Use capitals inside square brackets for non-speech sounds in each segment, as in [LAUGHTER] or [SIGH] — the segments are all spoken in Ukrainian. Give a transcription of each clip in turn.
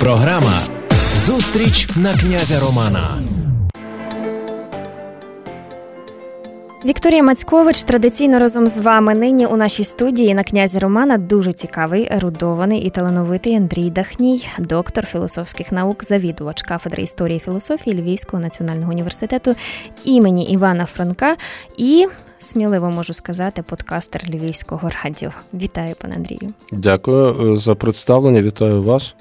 Програма Зустріч на князя Романа. Вікторія Мацькович традиційно разом з вами нині у нашій студії на князі Романа дуже цікавий, ерудований і талановитий Андрій Дахній, доктор філософських наук, завідувач кафедри історії філософії Львівського національного університету імені Івана Франка і сміливо можу сказати, подкастер Львівського радіо. Вітаю, пане Андрію. Дякую е, за представлення. Вітаю вас.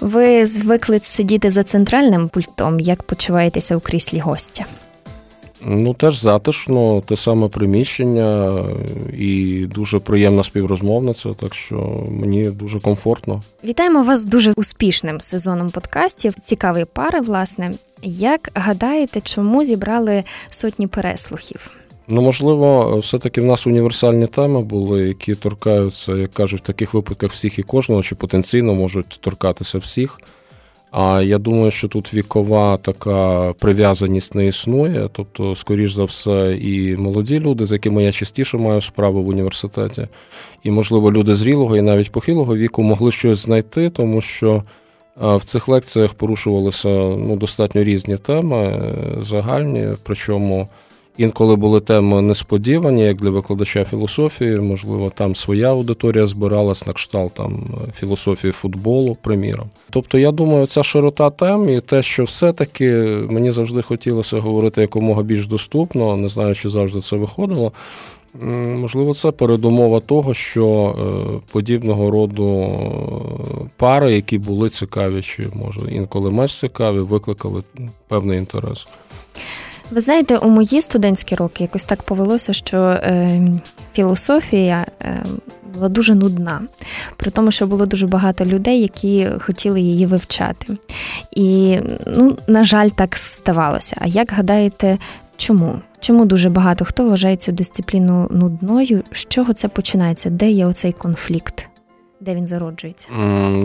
Ви звикли сидіти за центральним пультом. Як почуваєтеся у кріслі гостя? Ну, теж затишно, те саме приміщення і дуже приємна співрозмовниця, так що мені дуже комфортно. Вітаємо вас з дуже успішним сезоном подкастів. Цікаві пари, власне. Як гадаєте, чому зібрали сотні переслухів? Ну, можливо, все-таки в нас універсальні теми були, які торкаються, як кажуть, в таких випадках всіх і кожного, чи потенційно можуть торкатися всіх. А я думаю, що тут вікова така прив'язаність не існує. Тобто, скоріш за все, і молоді люди, з якими я частіше маю справу в університеті, і, можливо, люди зрілого і навіть похилого віку могли щось знайти, тому що в цих лекціях порушувалися ну, достатньо різні теми, е, загальні, причому. Інколи були теми несподівані, як для викладача філософії, можливо, там своя аудиторія збиралась на кшталт там філософії футболу, приміром. Тобто, я думаю, ця широта тем і те, що все-таки мені завжди хотілося говорити якомога більш доступно, не знаю, чи завжди це виходило. Можливо, це передумова того, що е, подібного роду пари, які були цікаві, чи може інколи менш цікаві, викликали певний інтерес. Ви знаєте, у мої студентські роки якось так повелося, що е, філософія е, була дуже нудна, при тому, що було дуже багато людей, які хотіли її вивчати. І, ну, на жаль, так ставалося. А як гадаєте, чому? Чому дуже багато хто вважає цю дисципліну нудною? З чого це починається? Де є оцей конфлікт? Де він зароджується?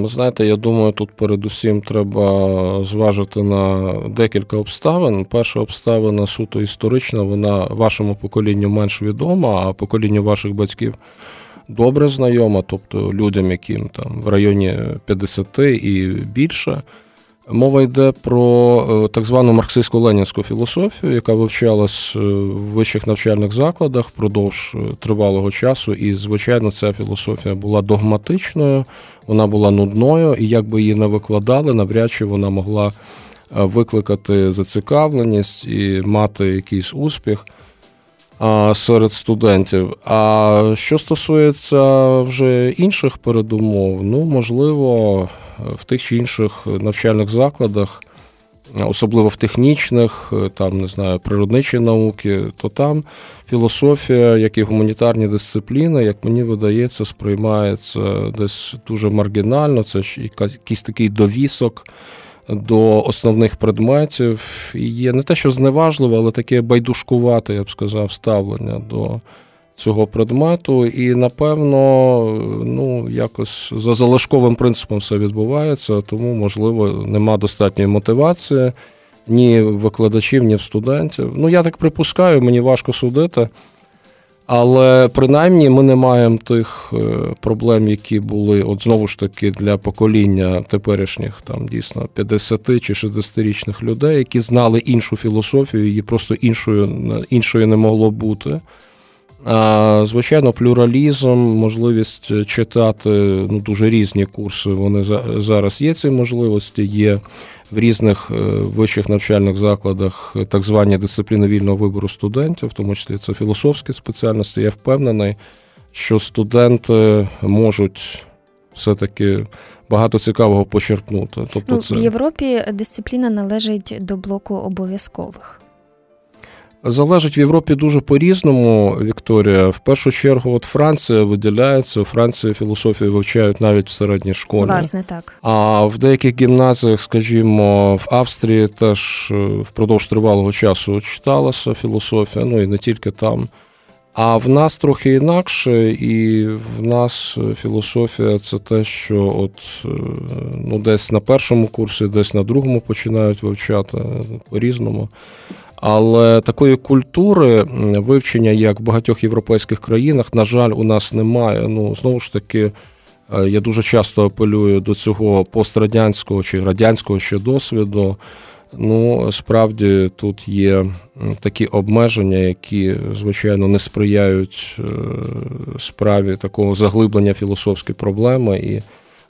Знаєте, я думаю, тут передусім треба зважити на декілька обставин. Перша обставина суто історична, вона вашому поколінню менш відома, а поколінню ваших батьків. Добре знайома, тобто людям, яким там в районі 50 і більше, Мова йде про е, так звану марксистсько-ленінську філософію, яка вивчалась е, в вищих навчальних закладах впродовж е, тривалого часу. І, звичайно, ця філософія була догматичною, вона була нудною, і як би її не викладали, навряд чи вона могла викликати зацікавленість і мати якийсь успіх серед студентів. А що стосується вже інших передумов, ну можливо, в тих чи інших навчальних закладах, особливо в технічних, там не знаю, природничі науки, то там філософія, як і гуманітарні дисципліни, як мені видається, сприймається десь дуже маргінально. Це ж якийсь такий довісок до основних предметів. І є не те, що зневажливе, але таке байдужкувате, я б сказав, ставлення до цього предмету. І, напевно, ну, якось за залишковим принципом все відбувається, тому, можливо, нема достатньої мотивації ні викладачів, ні в студентів. Ну, я так припускаю, мені важко судити. Але принаймні ми не маємо тих е, проблем, які були от знову ж таки для покоління теперішніх там дійсно 50 чи 60-річних людей, які знали іншу філософію, її просто іншою іншою не могло бути. А, Звичайно, плюралізм, можливість читати ну, дуже різні курси. Вони зараз є ці можливості. Є в різних е, вищих навчальних закладах так звані дисципліни вільного вибору студентів, в тому числі це філософські спеціальності. Я впевнений, що студенти можуть все-таки багато цікавого почерпнути. Тобто, ну, це... в Європі дисципліна належить до блоку обов'язкових. Залежить в Європі дуже по-різному, Вікторія. В першу чергу, от Франція виділяється. У Франції філософію вивчають навіть в середній школі. Власне, так. А в деяких гімназіях, скажімо, в Австрії теж е, впродовж тривалого часу читалася філософія, ну і не тільки там. А в нас трохи інакше, і в нас філософія це те, що от е, ну, десь на першому курсі, десь на другому починають вивчати по-різному. Але такої культури вивчення, як в багатьох європейських країнах, на жаль, у нас немає. Ну, знову ж таки, Я дуже часто апелюю до цього пострадянського чи радянського ще досвіду. Ну, справді тут є такі обмеження, які, звичайно, не сприяють е, справі такого заглиблення філософської проблеми. І,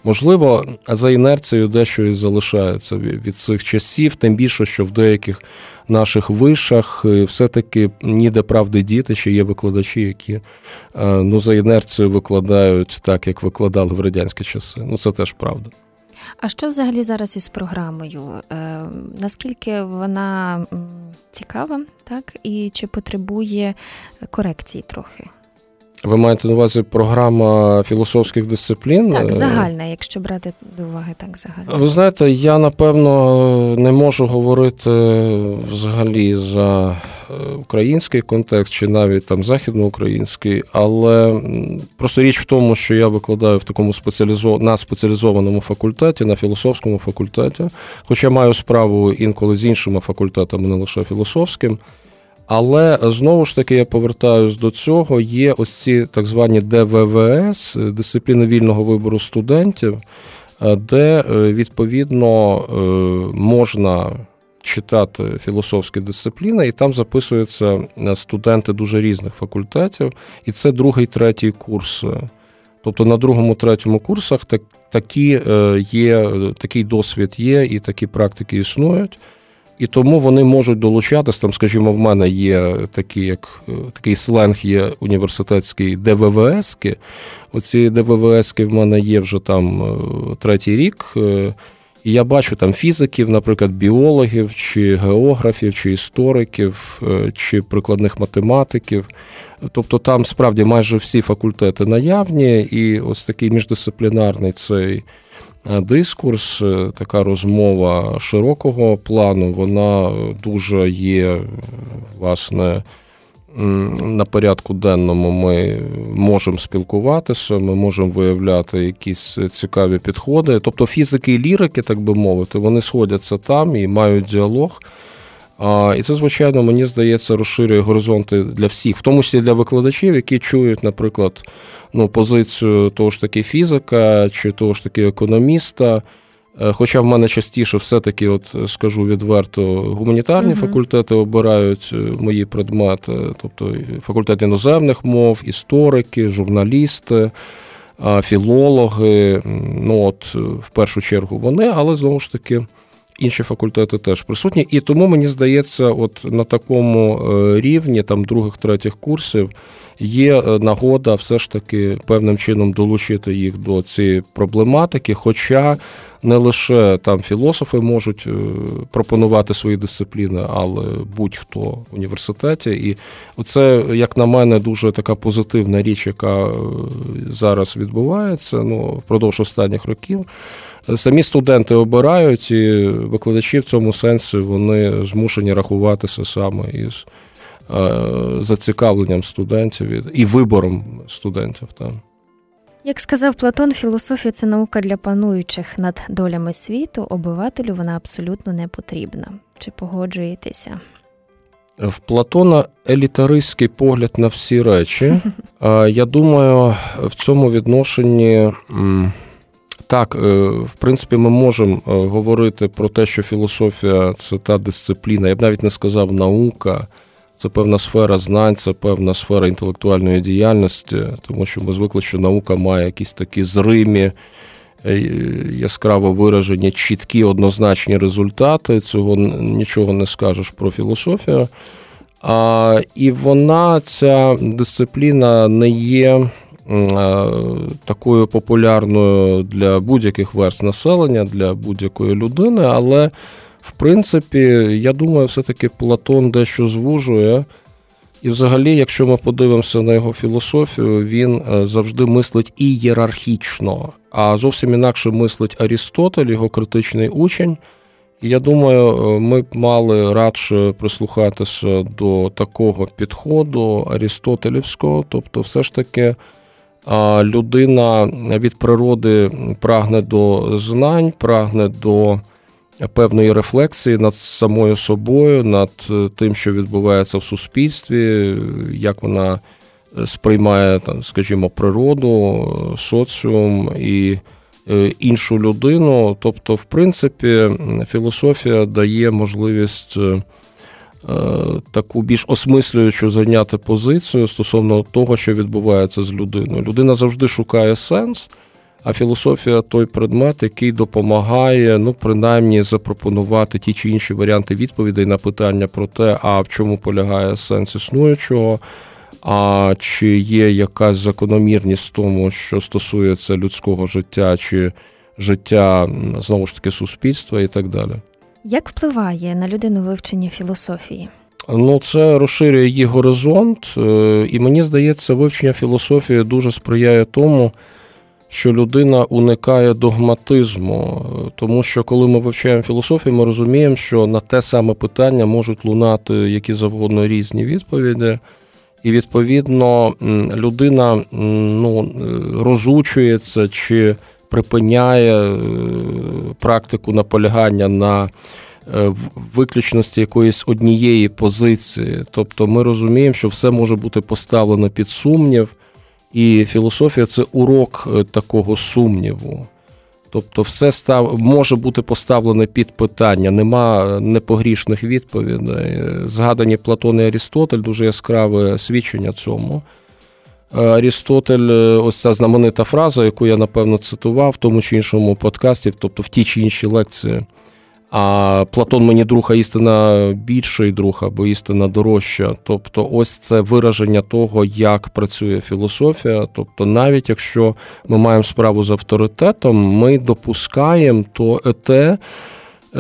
можливо, за інерцією дещо і залишається від цих часів, тим більше, що в деяких наших вишах е, все-таки ніде правди діти, ще є викладачі, які е, ну, за інерцією викладають так, як викладали в радянські часи. Ну, це теж правда. А що взагалі зараз із програмою? Е, Наскільки вона цікава, так? І чи потребує корекції трохи? Ви маєте на увазі програма філософських дисциплін? Так, загальна, якщо брати до уваги, так загальна. Ви знаєте, я напевно не можу говорити взагалі за е, український контекст чи навіть там західноукраїнський, але просто річ в тому, що я викладаю в такому спеціалізо... на спеціалізованому факультеті, на філософському факультеті, хоча маю справу інколи з іншими факультетами, не лише філософським. Але знову ж таки я повертаюсь до цього. Є ось ці так звані ДВВС, дисципліни вільного вибору студентів, е, де е, відповідно е, можна читати філософські дисципліни, і там записуються студенти дуже різних факультетів, і це другий, третій курс. Тобто на другому, третьому курсах такі є, такий досвід є, і такі практики існують. І тому вони можуть долучатись. Там, скажімо, в мене є такі, як е, такий сленг, є університетський ДВВСки. Оці ДВВСки в мене є вже там е, третій рік. Е, і я бачу там фізиків, наприклад, біологів, чи географів, чи істориків, чи прикладних математиків. Тобто там справді майже всі факультети наявні, і ось такий міждисциплінарний цей. Е, дискурс, е, така розмова широкого плану, вона дуже є, власне, на порядку денному ми можемо спілкуватися, ми можемо виявляти якісь цікаві підходи. Тобто фізики і лірики, так би мовити, вони сходяться там і мають діалог. І це, звичайно, мені здається, розширює горизонти для всіх, в тому числі для викладачів, які чують, наприклад, ну, позицію того ж таки фізика чи того ж таки економіста. Е, хоча в мене частіше все-таки, от скажу відверто, гуманітарні uh-huh. факультети обирають е, мої предмети, тобто факультет іноземних мов, історики, журналісти, філологи. Ну от в першу чергу вони, але знову ж таки інші факультети теж присутні. І тому мені здається, от на такому е, рівні, там других, третіх курсів, є е, нагода все ж таки певним чином долучити їх до цієї проблематики. Хоча не лише там філософи можуть е, пропонувати свої дисципліни, але будь-хто в університеті. І це, як на мене, дуже така позитивна річ, яка зараз відбувається ну, впродовж останніх років. Самі студенти обирають, і викладачі в цьому сенсі вони змушені рахуватися саме із е, зацікавленням студентів і вибором студентів. Там. Як сказав Платон, філософія це наука для пануючих над долями світу, обивателю вона абсолютно не потрібна. Чи погоджуєтеся? В Платона елітаристський погляд на всі речі. [LAUGHS] Я думаю, в цьому відношенні. Так, е, в принципі, ми можемо е, говорити про те, що філософія це та дисципліна, я б навіть не сказав наука, це певна сфера знань, це певна сфера інтелектуальної діяльності, тому що ми звикли, що наука має якісь такі зримі, е, яскраво виражені, чіткі, однозначні результати. Цього нічого не скажеш про філософію. А, І вона, ця дисципліна, не є. Е, такою популярною для будь-яких верст населення, для будь-якої людини, але в принципі, я думаю, все-таки Платон дещо звужує. І, взагалі, якщо ми подивимося на його філософію, він е, завжди мислить ієрархічно, а зовсім інакше мислить Арістотель, його критичний учень. І я думаю, е, ми б мали радше прислухатися до такого підходу Арістотелівського, тобто, все ж таки людина від природи прагне до знань, прагне до певної рефлексії над самою собою, над тим, що відбувається в суспільстві, як вона сприймає, там, скажімо, природу, соціум і іншу людину. Тобто, в принципі, філософія дає можливість. Таку більш осмислюючу зайняти позицію стосовно того, що відбувається з людиною. Людина завжди шукає сенс, а філософія той предмет, який допомагає, ну, принаймні, запропонувати ті чи інші варіанти відповідей на питання про те, а в чому полягає сенс існуючого, а чи є якась закономірність в тому, що стосується людського життя, чи життя знову ж таки суспільства і так далі. Як впливає на людину вивчення філософії? Ну, це розширює її горизонт, е, і мені здається, вивчення філософії дуже сприяє тому що людина уникає догматизму, тому що коли ми вивчаємо філософію, ми розуміємо, що на те саме питання можуть лунати які завгодно різні відповіді. І, відповідно, людина ну, розучується чи припиняє е, практику наполягання на е, виключності якоїсь однієї позиції. Тобто ми розуміємо, що все може бути поставлено під сумнів, і філософія це урок е, такого сумніву. Тобто, все став може бути поставлене під питання, нема непогрішних відповідей. Згадані Платон і Арістотель дуже яскраве свідчення цьому. Е, Арістотель, е, ось ця знаменита фраза, яку я напевно цитував в тому чи іншому подкасті, тобто в тій чи іншій лекції. А Платон мені друг, а істина більший друг або істина дорожча. Тобто, ось це вираження того, як працює філософія. Тобто, навіть якщо ми маємо справу з авторитетом, ми допускаємо то те,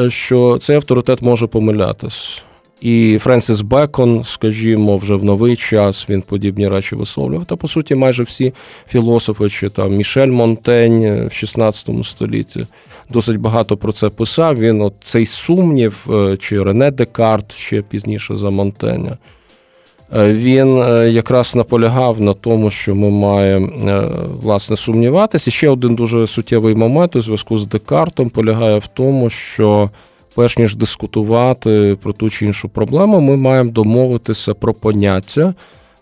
що цей авторитет може помилятись. І Френсіс Бекон, скажімо, вже в новий час він подібні речі висловлював. Та по суті, майже всі філософи, чи там Мішель Монтень в 16 столітті досить багато про це писав. Він от цей сумнів, е, чи Рене Декарт ще пізніше за Монтеня. Е, він е, якраз наполягав на тому, що ми маємо власне сумніватися. І ще один дуже суттєвий момент у зв'язку з Декартом полягає в тому, що перш ніж дискутувати про ту чи іншу проблему, ми маємо домовитися про поняття,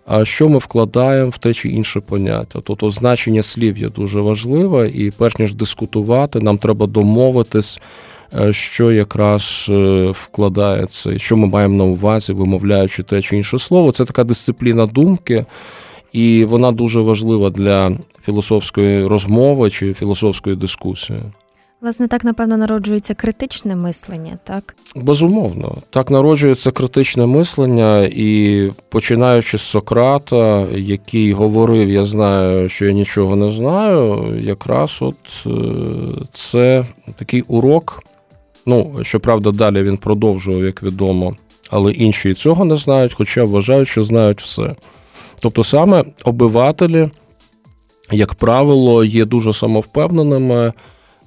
а що ми вкладаємо в те чи інше поняття. Тобто значення слів є дуже важливе, і перш ніж дискутувати, нам треба домовитись, е, що якраз е, вкладається, що ми маємо на увазі, вимовляючи те чи інше слово. Це така дисципліна думки. І вона дуже важлива для філософської розмови чи філософської дискусії. Власне, так, напевно, народжується критичне мислення, так? Безумовно, так народжується критичне мислення, і починаючи з Сократа, який говорив: Я знаю, що я нічого не знаю, якраз от е, це такий урок. Ну, щоправда, далі він продовжував, як відомо, але інші і цього не знають, хоча вважають, що знають все. Тобто, саме обивателі, як правило, є дуже самовпевненими.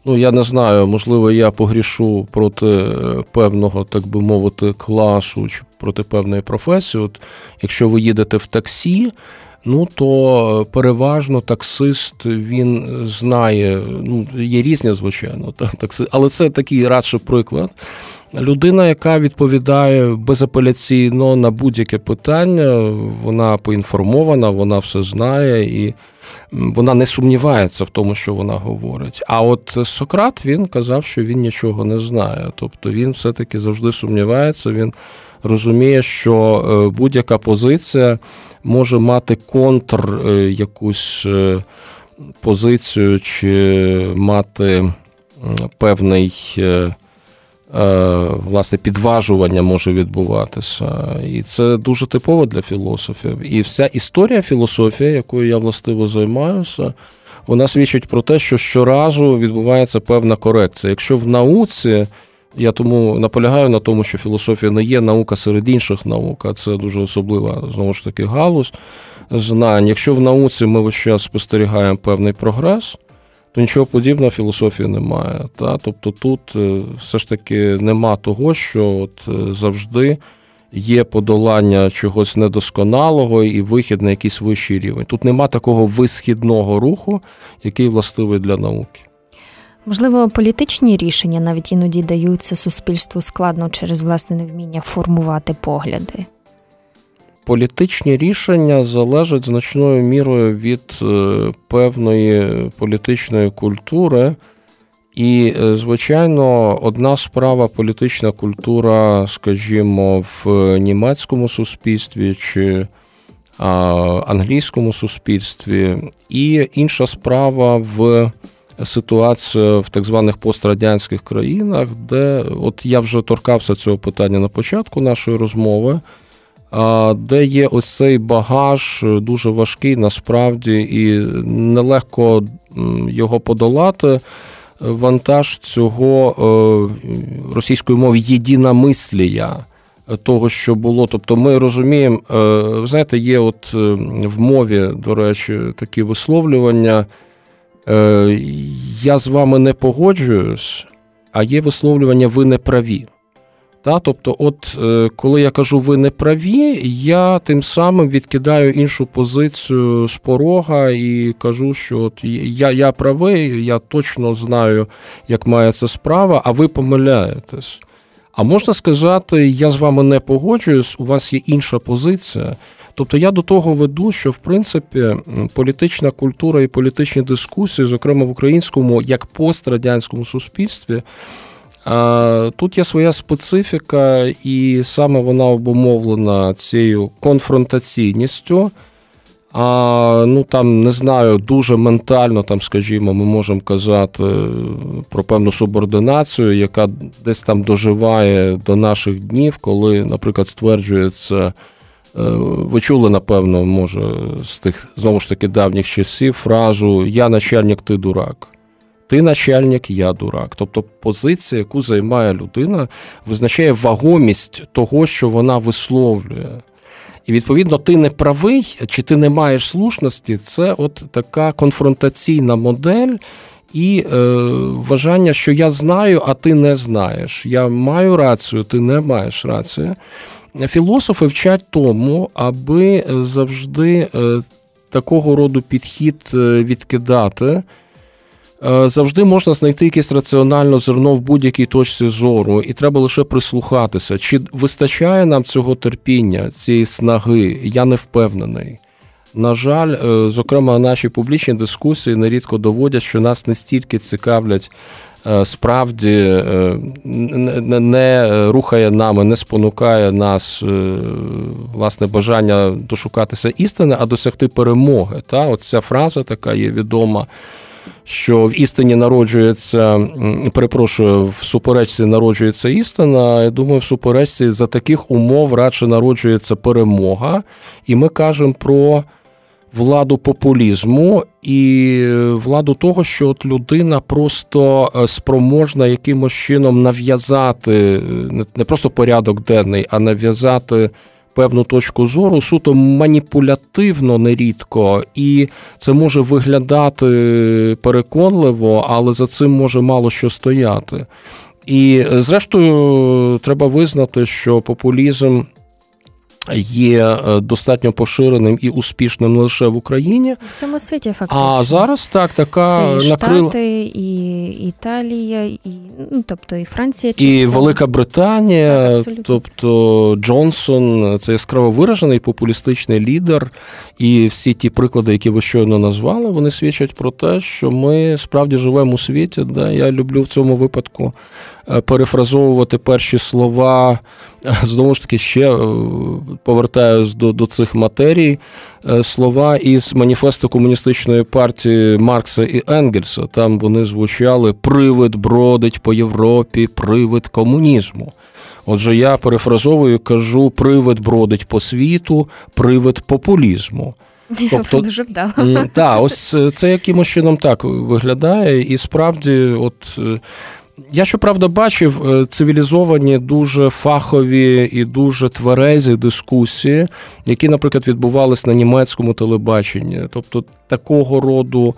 Ну, я не знаю, можливо, я погрішу проти е, певного, так би мовити, класу чи проти певної професії. От Якщо ви їдете в таксі, ну то переважно таксист він знає, ну, є різні, звичайно, такси, але це такий радше приклад. Людина, яка відповідає безапеляційно на будь-яке питання, вона поінформована, вона все знає і вона не сумнівається в тому, що вона говорить. А от Сократ він казав, що він нічого не знає. Тобто він все-таки завжди сумнівається. Він розуміє, що е, будь-яка позиція може мати контр е, якусь е, позицію, чи мати певний. Е, власне підважування може відбуватися. І це дуже типово для філософів. І вся історія філософії, якою я властиво займаюся, вона свідчить про те, що щоразу відбувається певна корекція. Якщо в науці. Я тому наполягаю на тому, що філософія не є наука серед інших наук, а це дуже особлива знову ж таки галузь знань. Якщо в науці ми весь час спостерігаємо певний прогрес, то нічого подібного філософії немає. Та? Тобто тут е, все ж таки нема того, що от е, завжди є подолання чогось недосконалого і вихід на якийсь вищий рівень. Тут нема такого висхідного руху, який властивий для науки. Можливо, політичні рішення навіть іноді даються суспільству складно через власне невміння формувати погляди. Політичні рішення залежать значною мірою від е, певної політичної культури. І, е, звичайно, одна справа політична культура, скажімо, в німецькому суспільстві чи англійському суспільстві, і інша справа в ситуація в так званих пострадянських країнах, де от я вже торкався цього питання на початку нашої розмови, де є ось цей багаж дуже важкий насправді і нелегко його подолати. Вантаж цього е, російської мови єдиномислія, того, що було. Тобто ми розуміємо, е, ви знаєте, є от е, в мові, до речі, такі висловлювання. Е, я з вами не погоджуюсь, а є висловлювання ви не праві. Та, Тобто, от е, коли я кажу ви не праві, я тим самим відкидаю іншу позицію з порога і кажу, що от я я правий, я точно знаю, як має ця справа, а ви помиляєтесь. А можна сказати, я з вами не погоджуюсь, у вас є інша позиція. Тобто я до того веду, що в принципі політична культура і політичні дискусії, зокрема в українському, як пострадянському суспільстві, тут є своя специфіка, і саме вона обумовлена цією конфронтаційністю. А ну там не знаю, дуже ментально, там, скажімо, ми можемо казати про певну субординацію, яка десь там доживає до наших днів, коли, наприклад, стверджується. Е, ви чули, напевно, може, з тих знову ж таки давніх часів фразу Я начальник, ти дурак. Ти начальник, я дурак. Тобто позиція, яку займає людина, визначає вагомість того, що вона висловлює. І відповідно, ти не правий, чи ти не маєш слушності, це от така конфронтаційна модель і е, вважання, що я знаю, а ти не знаєш. Я маю рацію, ти не маєш рацію філософи вчать тому, аби завжди е, такого роду підхід е, відкидати. Е, завжди можна знайти якесь раціональне зерно в будь-якій точці зору, і треба лише прислухатися. Чи вистачає нам цього терпіння, цієї снаги? Я не впевнений. На жаль, зокрема, наші публічні дискусії нерідко доводять, що нас не стільки цікавлять Е, справді е, не рухає нами, не спонукає нас е, власне бажання дошукатися істини, а досягти перемоги. Та Оця фраза така є відома. Що в істині народжується, перепрошую, в суперечці народжується істина. Я думаю, в суперечці за таких умов радше народжується перемога, і ми кажемо про владу популізму і владу того, що от людина просто е, спроможна якимось чином нав'язати не просто порядок денний, а нав'язати. Певну точку зору суто маніпулятивно нерідко, і це може виглядати переконливо, але за цим може мало що стояти. І зрештою, треба визнати, що популізм є е, достатньо поширеним і успішним не лише в Україні. В всьому світі фактично. А зараз так така накрила... Штати, і Італія, і ну, тобто і Франція, чи і Велика Британія, так, тобто Джонсон, це яскраво виражений популістичний лідер, і всі ті приклади, які ви щойно назвали, вони свідчать про те, що ми справді живемо у світі, де я люблю в цьому випадку. Е, перефразовувати перші слова, знову ж таки, ще е, повертаюсь до до цих матерій. Е, слова із маніфесту комуністичної партії Маркса і Енгельса. Там вони звучали Привид бродить по Європі, привид комунізму. Отже, я перефразовую, кажу, привид бродить по світу, привид популізму. Тобто, Дуже вдало. Так, ось це якимось чином так виглядає, і справді, от я щоправда бачив е, цивілізовані, дуже фахові і дуже тверезі дискусії, які, наприклад, відбувалися на німецькому телебаченні. Тобто такого роду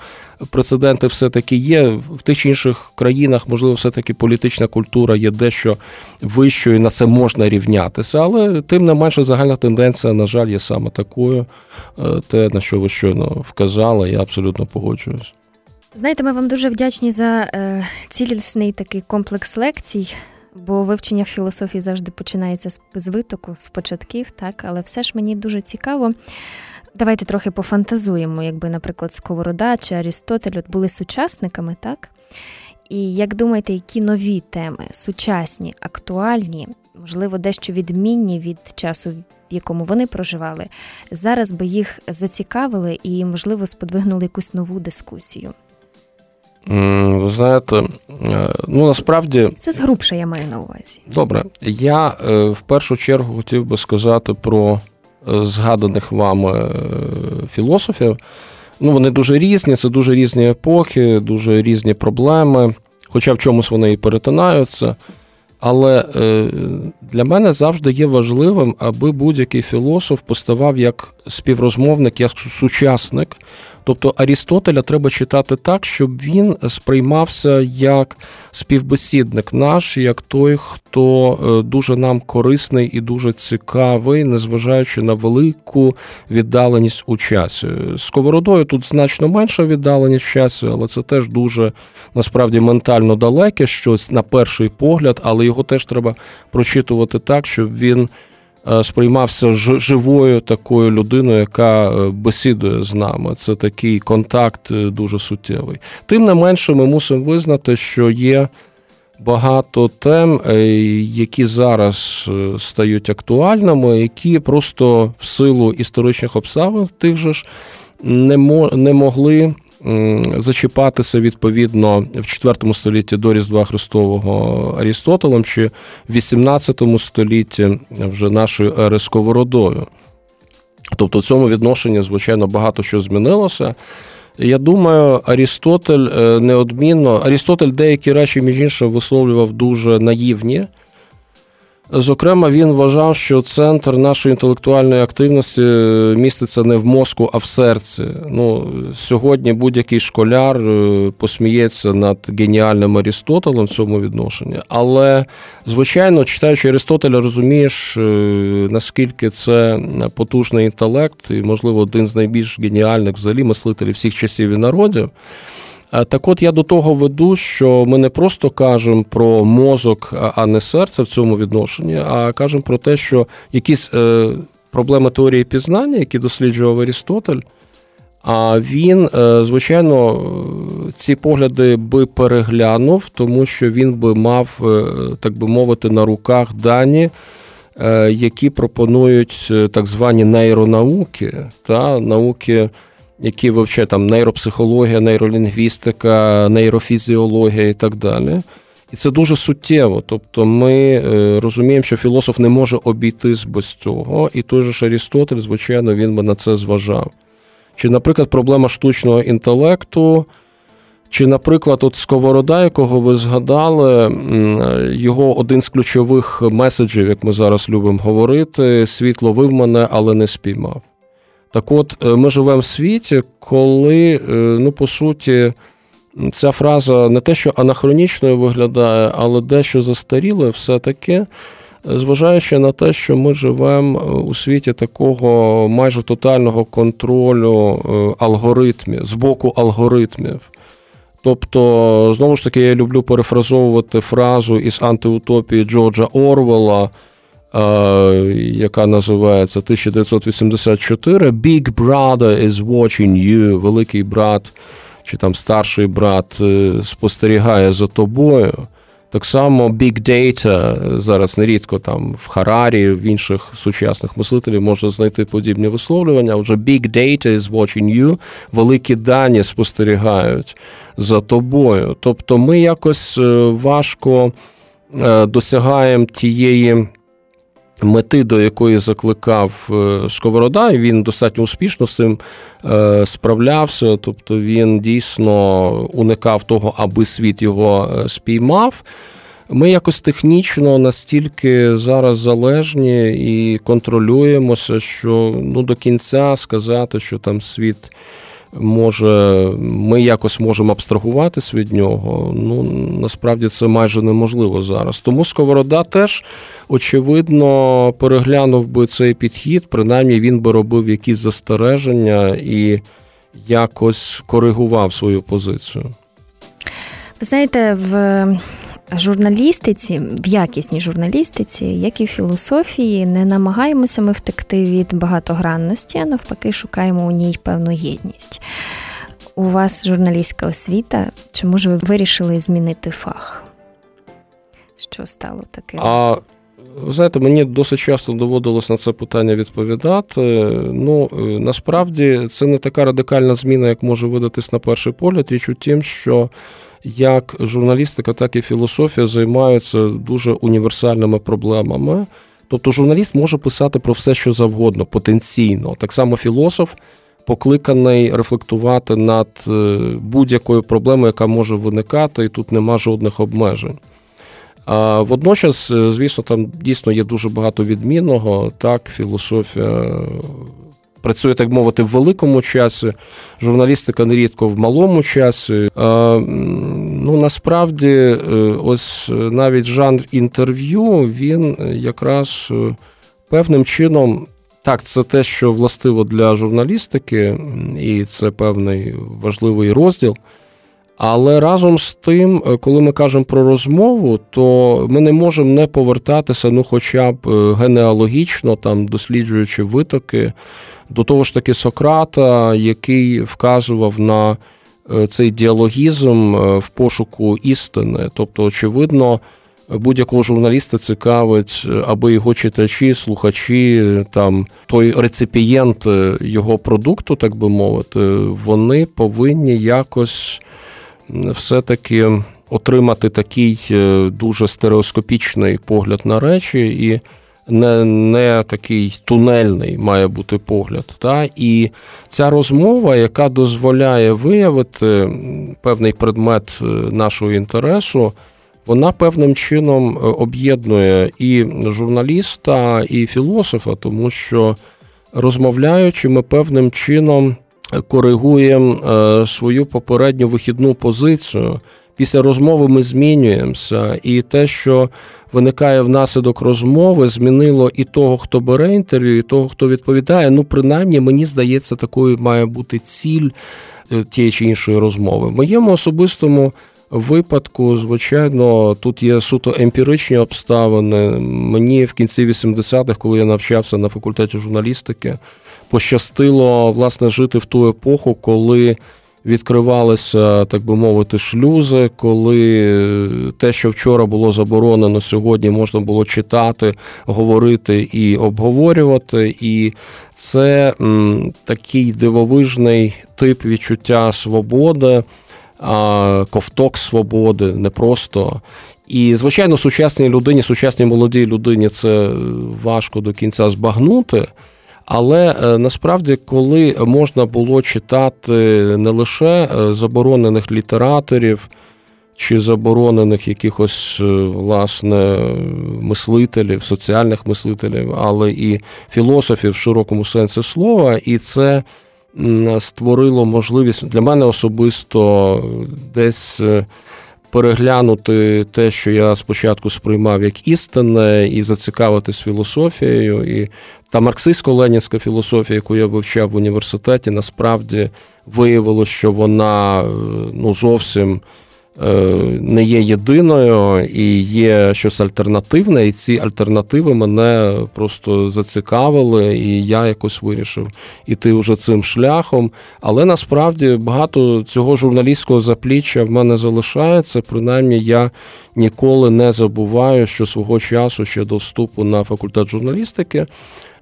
прецеденти все-таки є. В тих чи інших країнах, можливо, все-таки політична культура є дещо вищою, на це можна рівнятися. Але тим не менше загальна тенденція, на жаль, є саме такою. Е, те, на що ви щойно вказали, я абсолютно погоджуюсь. Знаєте, ми вам дуже вдячні за е, цілісний такий комплекс лекцій. бо вивчення філософії завжди починається з витоку, з початків, так, але все ж мені дуже цікаво. Давайте трохи пофантазуємо, якби, наприклад, Сковорода чи Арістотель от були сучасниками, так? І як думаєте, які нові теми, сучасні, актуальні, можливо, дещо відмінні від часу, в якому вони проживали, зараз би їх зацікавили і, можливо, сподвигнули якусь нову дискусію? Ви знаєте, е, ну насправді це згрубше, я маю на увазі. Добре, я е, в першу чергу хотів би сказати про е, згаданих вами філософів. Ну, вони дуже різні, це дуже різні епохи, дуже різні проблеми, хоча в чомусь вони і перетинаються. Але для мене завжди є важливим, аби будь-який філософ поставав як співрозмовник, як сучасник Тобто Арістотеля треба читати так, щоб він сприймався як співбесідник наш, як той, хто е, дуже нам корисний і дуже цікавий, незважаючи на велику віддаленість у часі. Сковородою тут значно менша віддаленість в часі, але це теж дуже насправді ментально далеке щось на перший погляд, але його теж треба прочитувати так, щоб він. Е, сприймався живою такою людиною, яка е, бесідує з нами. Це такий контакт е, дуже суттєвий. Тим не менше, ми мусимо визнати, що є багато тем, які зараз стають актуальними, які просто в силу історичних обставин тих же ж не могли зачіпатися відповідно в 4 столітті до Різдва Христового Арістотелем чи в 18 столітті вже нашою ери Сковородою. Тобто в цьому відношенні, звичайно, багато що змінилося. Я думаю, Арістотель е, неодмінно. Арістотель деякі речі, між іншим, висловлював дуже наївні. Зокрема, він вважав, що центр нашої інтелектуальної активності е, міститься не в мозку, а в серці. Ну, Сьогодні будь-який школяр е, посміється над геніальним Арістотелем в цьому відношенні. Але, звичайно, читаючи Арістотеля, розумієш, е, наскільки це потужний інтелект, і, можливо, один з найбільш геніальних взагалі мислителів всіх часів і народів. Е, так от я до того веду, що ми не просто кажемо про мозок, а не серце в цьому відношенні, а кажемо про те, що якісь е, проблеми теорії пізнання, які досліджував Арістотель, а він, е, звичайно, ці погляди би переглянув, тому що він би мав, так би мовити, на руках дані. Які пропонують так звані нейронауки, та науки які вивчають там нейропсихологія, нейролінгвістика, нейрофізіологія і так далі. І це дуже суттєво. Тобто ми е, розуміємо, що філософ не може обійтись без цього, і той же ж Арістотель, звичайно, він би на це зважав. Чи, наприклад, проблема штучного інтелекту, чи, наприклад, от Сковорода, якого ви згадали, його один з ключових меседжів, як ми зараз любимо говорити, світло вив мене, але не спіймав. Так от, е, ми живемо в світі, коли, е, ну, по суті, ця фраза не те, що анахронічною виглядає, але дещо застарілою все-таки, зважаючи на те, що ми живемо е, у світі такого майже тотального контролю алгоритмів, з боку алгоритмів. Тобто, знову ж таки, я люблю перефразовувати фразу із антиутопії Джорджа Орвела – яка називається 1984. Big Brother is watching you. Великий брат чи там старший брат е, спостерігає за тобою. Так само Big Data, зараз нерідко там в Харарі, в інших сучасних мислителів можна знайти подібні висловлювання. Отже, Big Data is watching you, великі дані спостерігають за тобою. Тобто ми якось е, важко е, досягаємо тієї мети, до якої закликав е, Сковорода, і він достатньо успішно з цим е, справлявся. Тобто він дійсно уникав того, аби світ його е, спіймав. Ми якось технічно настільки зараз залежні і контролюємося, що ну до кінця сказати, що там світ може, ми якось можемо абстрагуватись від нього. Ну насправді це майже неможливо зараз. Тому Сковорода теж очевидно переглянув би цей підхід, принаймні він би робив якісь застереження і якось коригував свою позицію. Ви знаєте, в журналістиці, в якісній журналістиці, як і в філософії, не намагаємося ми втекти від багатогранності, а навпаки, шукаємо у ній певну єдність. У вас журналістська освіта, чи може ви вирішили змінити фах? Що стало таке? А ви знаєте, мені досить часто доводилось на це питання відповідати. Ну, е, насправді це не така радикальна зміна, як може видатись на перший погляд. Річ у тім, що як журналістика, так і філософія займаються дуже універсальними проблемами. Тобто, журналіст може писати про все, що завгодно, потенційно. Так само філософ покликаний рефлектувати над е, будь-якою проблемою, яка може виникати, і тут нема жодних обмежень. А водночас, е, звісно, там дійсно є дуже багато відмінного. Так, філософія працює, так мовити, в великому часі, журналістика нерідко в малому часі. Ну, насправді, е, ось навіть жанр інтерв'ю, він якраз е, певним чином. Так, це те, що властиво для журналістики, і це певний важливий розділ. Але разом з тим, е, коли ми кажемо про розмову, то ми не можемо не повертатися, ну, хоча б е, генеалогічно, там досліджуючи витоки, до того ж таки Сократа, який вказував на е, цей діалогізм в пошуку істини. Тобто, очевидно, будь-якого журналіста цікавить, аби його читачі, слухачі, там той реципієнт його продукту, так би мовити, вони повинні якось все-таки отримати такий е, дуже стереоскопічний погляд на речі, і не не такий тунельний має бути погляд. Та? І ця розмова, яка дозволяє виявити певний предмет е, нашого інтересу, вона певним чином е, об'єднує і журналіста, і філософа, тому що розмовляючи, ми певним чином коригуємо е, свою попередню вихідну позицію. Після розмови ми змінюємося, і те, що виникає внаслідок розмови, змінило і того, хто бере інтерв'ю, і того, хто відповідає. Ну, принаймні, мені здається, такою має бути ціль е, тієї чи іншої розмови. В моєму особистому випадку, звичайно, тут є суто емпіричні обставини. Мені в кінці 80-х, коли я навчався на факультеті журналістики пощастило власне жити в ту епоху, коли відкривалися, так би мовити, шлюзи, коли те, що вчора було заборонено, сьогодні можна було читати, говорити і обговорювати. І це м, такий дивовижний тип відчуття свободи, а, ковток свободи, не просто. І, звичайно, сучасній людині, сучасній молодій людині це важко до кінця збагнути. Але е, насправді, коли можна було читати не лише е, заборонених літераторів чи заборонених якихось е, власне мислителів, соціальних мислителів, але і філософів в широкому сенсі слова, і це створило можливість для мене особисто десь переглянути те, що я спочатку сприймав як істинне, і зацікавитись філософією. І та марксистсько-ленінська філософія, яку я вивчав в університеті, насправді виявилося, що вона ну, зовсім Е, не є єдиною і є щось альтернативне, і ці альтернативи мене просто зацікавили, і я якось вирішив іти вже цим шляхом. Але насправді багато цього журналістського запліччя в мене залишається. Принаймні, я ніколи не забуваю, що свого часу ще до вступу на факультет журналістики.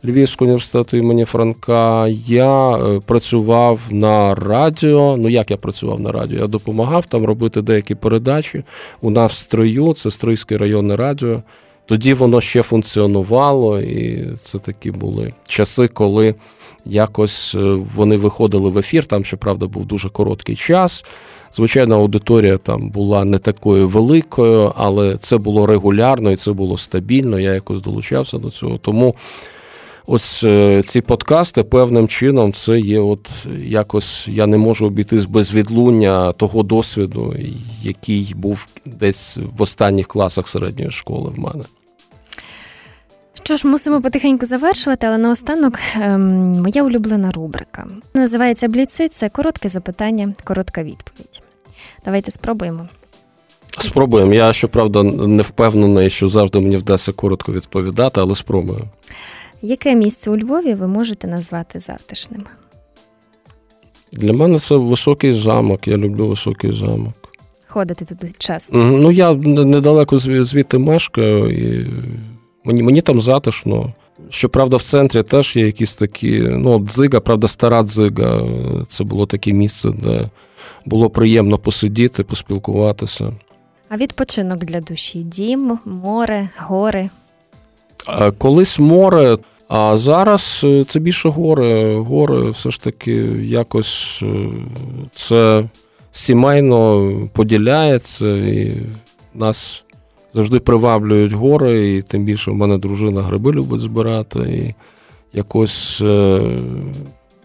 Львівського університету імені Франка. Я е, працював на радіо. Ну як я працював на радіо? Я допомагав там робити деякі передачі. У нас в строю, це Стрийське районне радіо. Тоді воно ще функціонувало, і це такі були часи, коли якось е, вони виходили в ефір. Там, щоправда, був дуже короткий час. Звичайно, аудиторія там була не такою великою, але це було регулярно і це було стабільно. Я якось долучався до цього. Тому ось е, ці подкасти певним чином це є, от якось я не можу обійтись без відлуння того досвіду, який був десь в останніх класах середньої школи в мене. Що ж, мусимо потихеньку завершувати, але наостанок ем, моя улюблена рубрика. Називається Бліци. Це коротке запитання, коротка відповідь. Давайте спробуємо. Спробуємо. Я щоправда не впевнений, що завжди мені вдасться коротко відповідати, але спробую. Яке місце у Львові ви можете назвати затишним? Для мене це високий замок. Я люблю високий замок. Ходити туди часто? Ну, я недалеко звідти мешкаю, і мені мені там затишно. Щоправда, в центрі теж є якісь такі, ну, дзига, правда, стара дзига. Це було таке місце, де було приємно посидіти, поспілкуватися. А відпочинок для душі: дім, море, гори. Колись море, а зараз е, це більше гори. Гори все ж таки якось е, це сімейно поділяється, і нас завжди приваблюють гори, і тим більше в мене дружина гриби любить збирати. І якось е,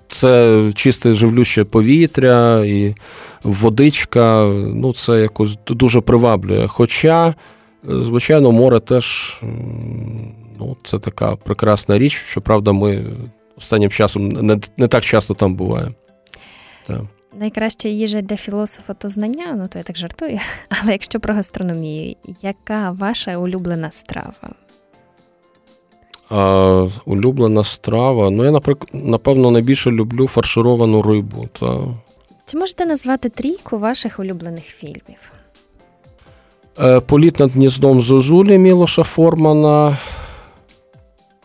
це чисте живлюще повітря і водичка. Ну, це якось дуже приваблює. Хоча, звичайно, море теж ну, це така прекрасна річ, що правда, ми останнім часом не не так часто там буваємо. Так. Найкраща їжа для філософа то знання, ну то я так жартую. [LAUGHS] Але якщо про гастрономію, яка ваша улюблена страва? А, Улюблена страва. Ну, я, наприклад, напевно, найбільше люблю фаршировану рибу. Та... Чи можете назвати трійку ваших улюблених фільмів? Е, Політ над гніздом Зозулі Мілоша Формана.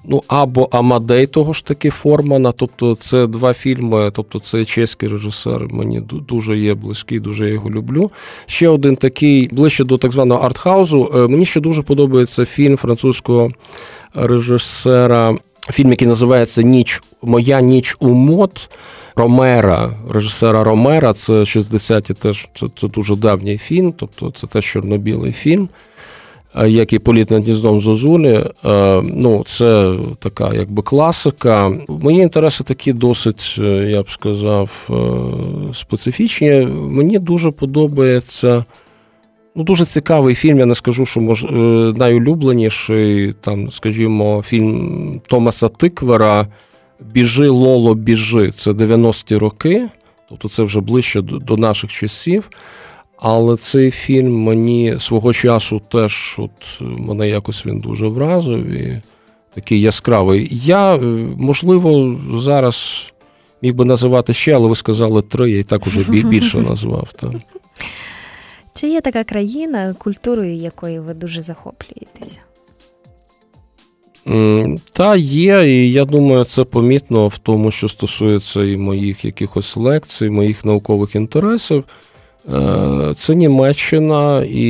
Ну, або Амадей того ж таки Формана. Тобто, це два фільми. Тобто, це чеський режисер. Мені дуже є близький, дуже я його люблю. Ще один такий ближче до так званого артхаузу. Е, мені ще дуже подобається фільм французького режисера. Фільм, який називається Ніч Моя ніч у мод Ромера, режисера Ромера. Це 60-ті теж це, це дуже давній фільм, тобто це теж чорно-білий фільм. Як і політ над гніздом Зозулі, ну це така якби класика. Мої інтереси такі досить, е, я б сказав, е, специфічні. Мені дуже подобається ну, дуже цікавий фільм. Я не скажу, що мож, е, найулюбленіший, там, скажімо, фільм Томаса Тиквера Біжи, Лоло, біжи. Це 90-ті роки, тобто це вже ближче до наших часів. Але цей фільм мені свого часу теж от мене якось він дуже вразив і такий яскравий. Я, е, можливо, зараз міг би називати ще, але ви сказали три, я і так уже більше [LAUGHS] назвав. Так. Чи є така країна, культурою якої ви дуже захоплюєтеся? Та є, і я думаю, це помітно в тому, що стосується і моїх якихось лекцій, моїх наукових інтересів. Е, це Німеччина і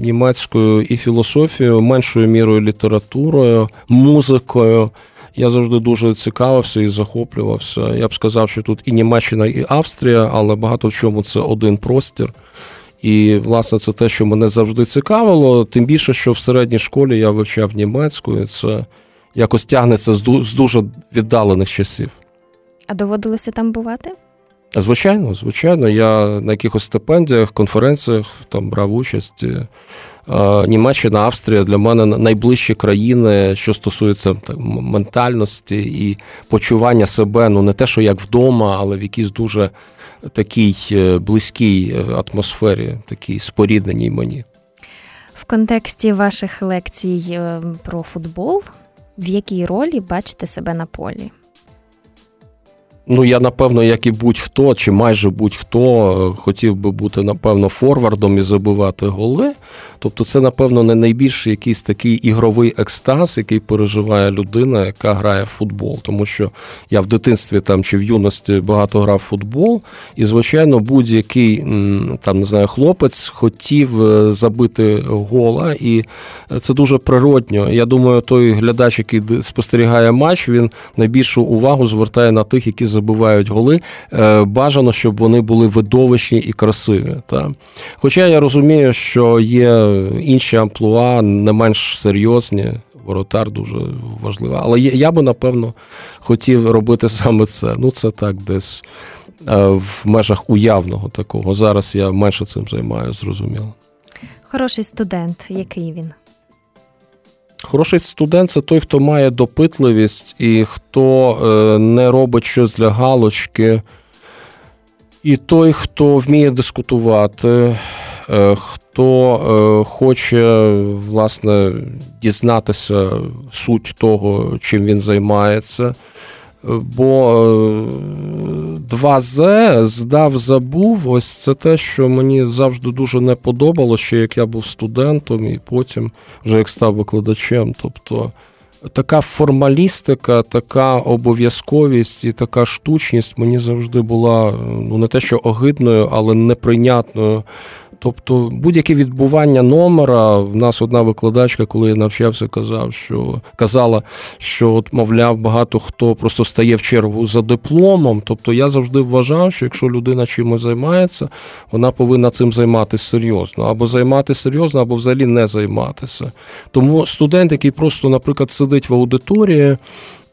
німецькою і філософією, меншою мірою літературою, музикою. Я завжди дуже цікавився і захоплювався. Я б сказав, що тут і Німеччина, і Австрія, але багато в чому це один простір. І, власне, це те, що мене завжди цікавило. Тим більше, що в середній школі я вивчав німецьку, і це якось тягнеться з дуже віддалених часів. А доводилося там бувати? Звичайно, звичайно, я на якихось стипендіях, конференціях там брав участь. Німеччина, Австрія для мене найближчі країни, що стосується так, ментальності і почування себе, ну не те, що як вдома, але в якійсь дуже такій е, близькій е, атмосфері, такій спорідненій мені. В контексті ваших лекцій е, про футбол, в якій ролі бачите себе на полі? Ну, я напевно, як і будь-хто, чи майже будь-хто хотів би бути, напевно, форвардом і забивати голи. Тобто, це, напевно, не найбільший якийсь такий ігровий екстаз, який переживає людина, яка грає в футбол. Тому що я в дитинстві там чи в юності багато грав в футбол, і, звичайно, будь-який там не знаю, хлопець хотів е, забити гола, і це дуже природньо. Я думаю, той глядач, який спостерігає матч, він найбільшу увагу звертає на тих, які забивають голи. Е, бажано, щоб вони були видовищні і красиві. Та. Хоча я розумію, що є інші амплуа не менш серйозні. Воротар дуже важлива. Але я би, напевно, хотів робити саме це. Ну, це так, десь е, в межах уявного такого. Зараз я менше цим займаюся, зрозуміло. Хороший студент, який він? Хороший студент це той, хто має допитливість і хто е, не робить щось для галочки. І той, хто вміє дискутувати, хто хоче власне дізнатися суть того, чим він займається. Бо 2З здав, забув. Ось це те, що мені завжди дуже не подобалося, ще як я був студентом, і потім вже як став викладачем. Тобто така формалістика, така обов'язковість і така штучність мені завжди була ну не те, що огидною, але неприйнятною. Тобто будь-яке відбування номера, в нас одна викладачка, коли я навчався, казав, що казала, що от, мовляв, багато хто просто стає в чергу за дипломом. Тобто я завжди вважав, що якщо людина чимось займається, вона повинна цим займатися серйозно, або займатися серйозно, або взагалі не займатися. Тому студент, який просто, наприклад, сидить в аудиторії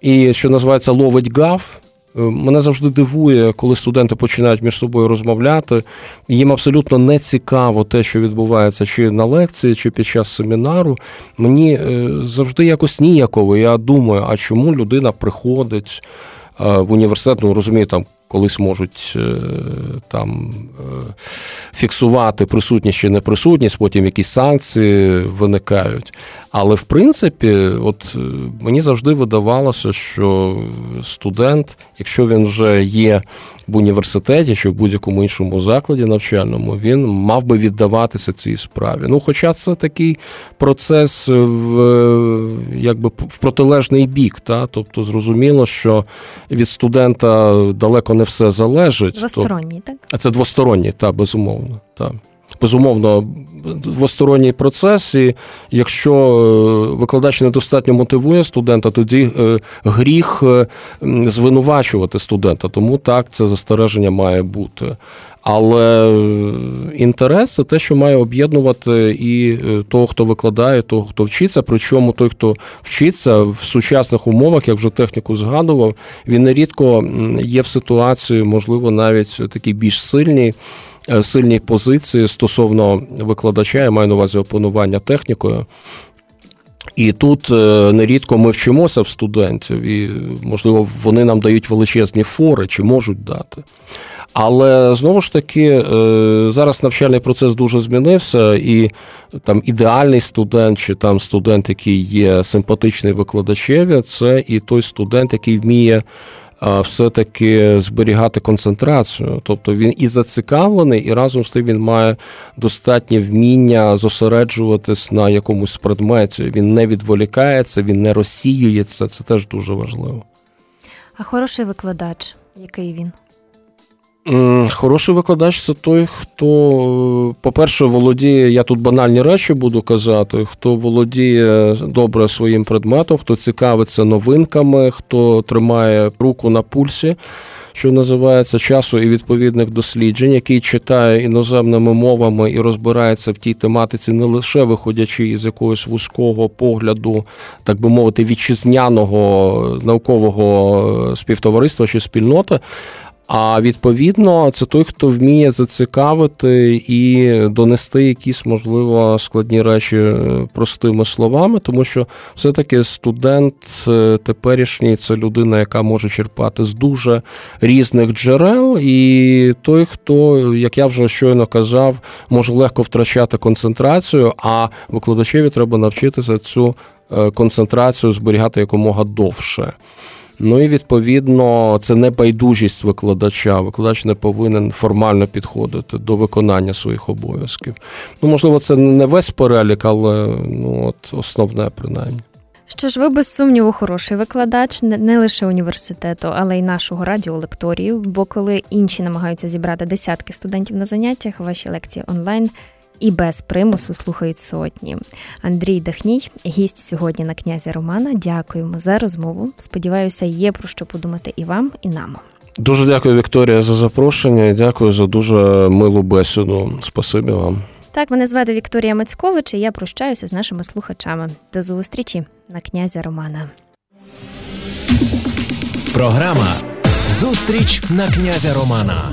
і що називається ловить гав. Е, мене завжди дивує, коли студенти починають між собою розмовляти, і їм абсолютно не цікаво те, що відбувається чи на лекції, чи під час семінару. Мені е, завжди якось ніяково. Я думаю, а чому людина приходить е, в університет, ну розумію, там колись можуть е, там е, фіксувати присутність чи неприсутність, потім якісь санкції виникають. Але в принципі, от е, мені завжди видавалося, що студент, якщо він вже є в університеті чи в будь-якому іншому закладі навчальному, він мав би віддаватися цій справі. Ну, хоча це такий процес в якби в протилежний бік, та тобто зрозуміло, що від студента далеко не все залежить. Двосторонній, так? А це двосторонній, так, безумовно. Так. Безумовно, двосторонній процес, і якщо е, викладач недостатньо мотивує студента, тоді е, гріх е, звинувачувати студента. Тому так це застереження має бути. Але інтерес це те, що має об'єднувати і того, хто викладає, того, хто вчиться. Причому той, хто вчиться в сучасних умовах, як вже техніку згадував, він нерідко є в ситуації, можливо, навіть такій більш сильній. Е, сильні позиції стосовно викладача, я маю на увазі опанування технікою. І тут е, нерідко ми вчимося в студентів, і, можливо, вони нам дають величезні фори чи можуть дати. Але знову ж таки, е, зараз навчальний процес дуже змінився, і там ідеальний студент, чи там студент, який є симпатичний викладачеві, це і той студент, який вміє все-таки зберігати концентрацію. Тобто він і зацікавлений, і разом з тим він має достатнє вміння зосереджуватись на якомусь предметі. Він не відволікається, він не розсіюється. Це теж дуже важливо. А хороший викладач, який він? Хороший викладач це той, хто, по-перше, володіє, я тут банальні речі буду казати, хто володіє добре своїм предметом, хто цікавиться новинками, хто тримає руку на пульсі, що називається часу і відповідних досліджень, який читає іноземними мовами і розбирається в тій тематиці, не лише виходячи із якогось вузького погляду, так би мовити, вітчизняного наукового співтовариства чи спільноти. А відповідно, це той, хто вміє зацікавити і донести якісь, можливо, складні речі е, простими словами, тому що все-таки студент е, теперішній це людина, яка може черпати з дуже різних джерел, і той, хто, як я вже щойно казав, може легко втрачати концентрацію, а викладачеві треба навчитися цю е, концентрацію зберігати якомога довше. Ну і відповідно це не байдужість викладача. Викладач не повинен формально підходити до виконання своїх обов'язків. Ну, можливо, це не весь перелік, але ну от основне принаймні. Що ж, ви без сумніву хороший викладач не лише університету, але й нашого радіолекторію. Бо коли інші намагаються зібрати десятки студентів на заняттях, ваші лекції онлайн і без примусу слухають сотні. Андрій Дахній, гість сьогодні на князя Романа. Дякуємо за розмову. Сподіваюся, є про що подумати і вам, і нам. Дуже дякую, Вікторія, за запрошення і дякую за дуже милу бесіду. Спасибі вам. Так, мене звати Вікторія Мацькович, і я прощаюся з нашими слухачами. До зустрічі на князя Романа. Програма Зустріч на князя Романа.